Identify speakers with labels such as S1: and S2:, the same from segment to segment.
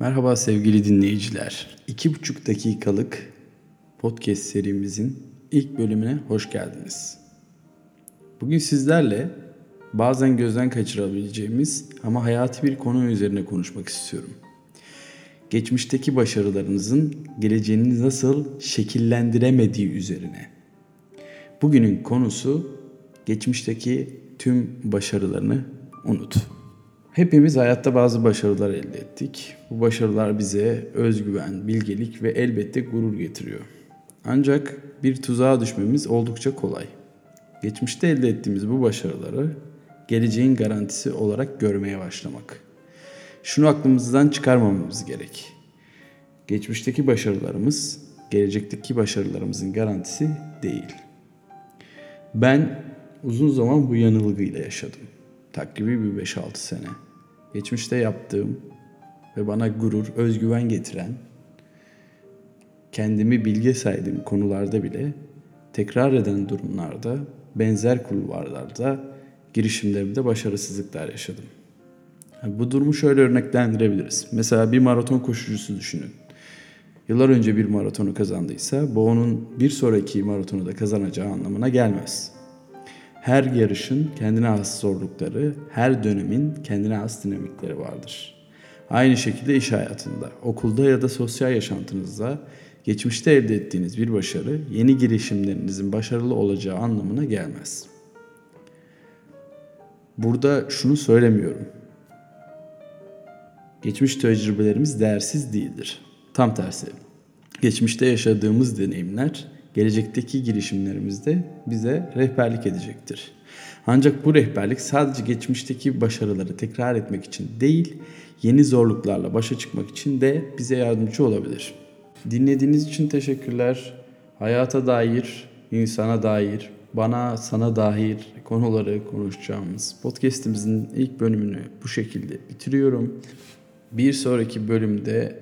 S1: Merhaba sevgili dinleyiciler. İki buçuk dakikalık podcast serimizin ilk bölümüne hoş geldiniz. Bugün sizlerle bazen gözden kaçırabileceğimiz ama hayati bir konu üzerine konuşmak istiyorum. Geçmişteki başarılarınızın geleceğini nasıl şekillendiremediği üzerine. Bugünün konusu geçmişteki tüm başarılarını unut. Hepimiz hayatta bazı başarılar elde ettik. Bu başarılar bize özgüven, bilgelik ve elbette gurur getiriyor. Ancak bir tuzağa düşmemiz oldukça kolay. Geçmişte elde ettiğimiz bu başarıları geleceğin garantisi olarak görmeye başlamak. Şunu aklımızdan çıkarmamamız gerek. Geçmişteki başarılarımız gelecekteki başarılarımızın garantisi değil. Ben uzun zaman bu yanılgıyla yaşadım. Takribi bir 5-6 sene. Geçmişte yaptığım ve bana gurur, özgüven getiren, kendimi bilge saydığım konularda bile tekrar eden durumlarda, benzer kulvarlarda, girişimlerimde başarısızlıklar yaşadım. bu durumu şöyle örneklendirebiliriz. Mesela bir maraton koşucusu düşünün. Yıllar önce bir maratonu kazandıysa bu onun bir sonraki maratonu da kazanacağı anlamına gelmez. Her yarışın kendine has zorlukları, her dönemin kendine has dinamikleri vardır. Aynı şekilde iş hayatında, okulda ya da sosyal yaşantınızda geçmişte elde ettiğiniz bir başarı yeni girişimlerinizin başarılı olacağı anlamına gelmez. Burada şunu söylemiyorum. Geçmiş tecrübelerimiz değersiz değildir. Tam tersi. Geçmişte yaşadığımız deneyimler gelecekteki girişimlerimizde bize rehberlik edecektir. Ancak bu rehberlik sadece geçmişteki başarıları tekrar etmek için değil, yeni zorluklarla başa çıkmak için de bize yardımcı olabilir. Dinlediğiniz için teşekkürler. Hayata dair, insana dair, bana, sana dair konuları konuşacağımız podcast'imizin ilk bölümünü bu şekilde bitiriyorum. Bir sonraki bölümde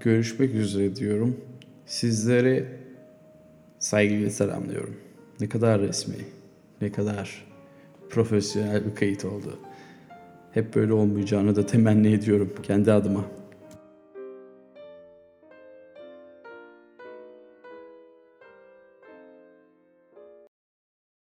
S1: görüşmek üzere diyorum. Sizlere saygıyla selamlıyorum. Ne kadar resmi, ne kadar profesyonel bir kayıt oldu. Hep böyle olmayacağını da temenni ediyorum kendi adıma.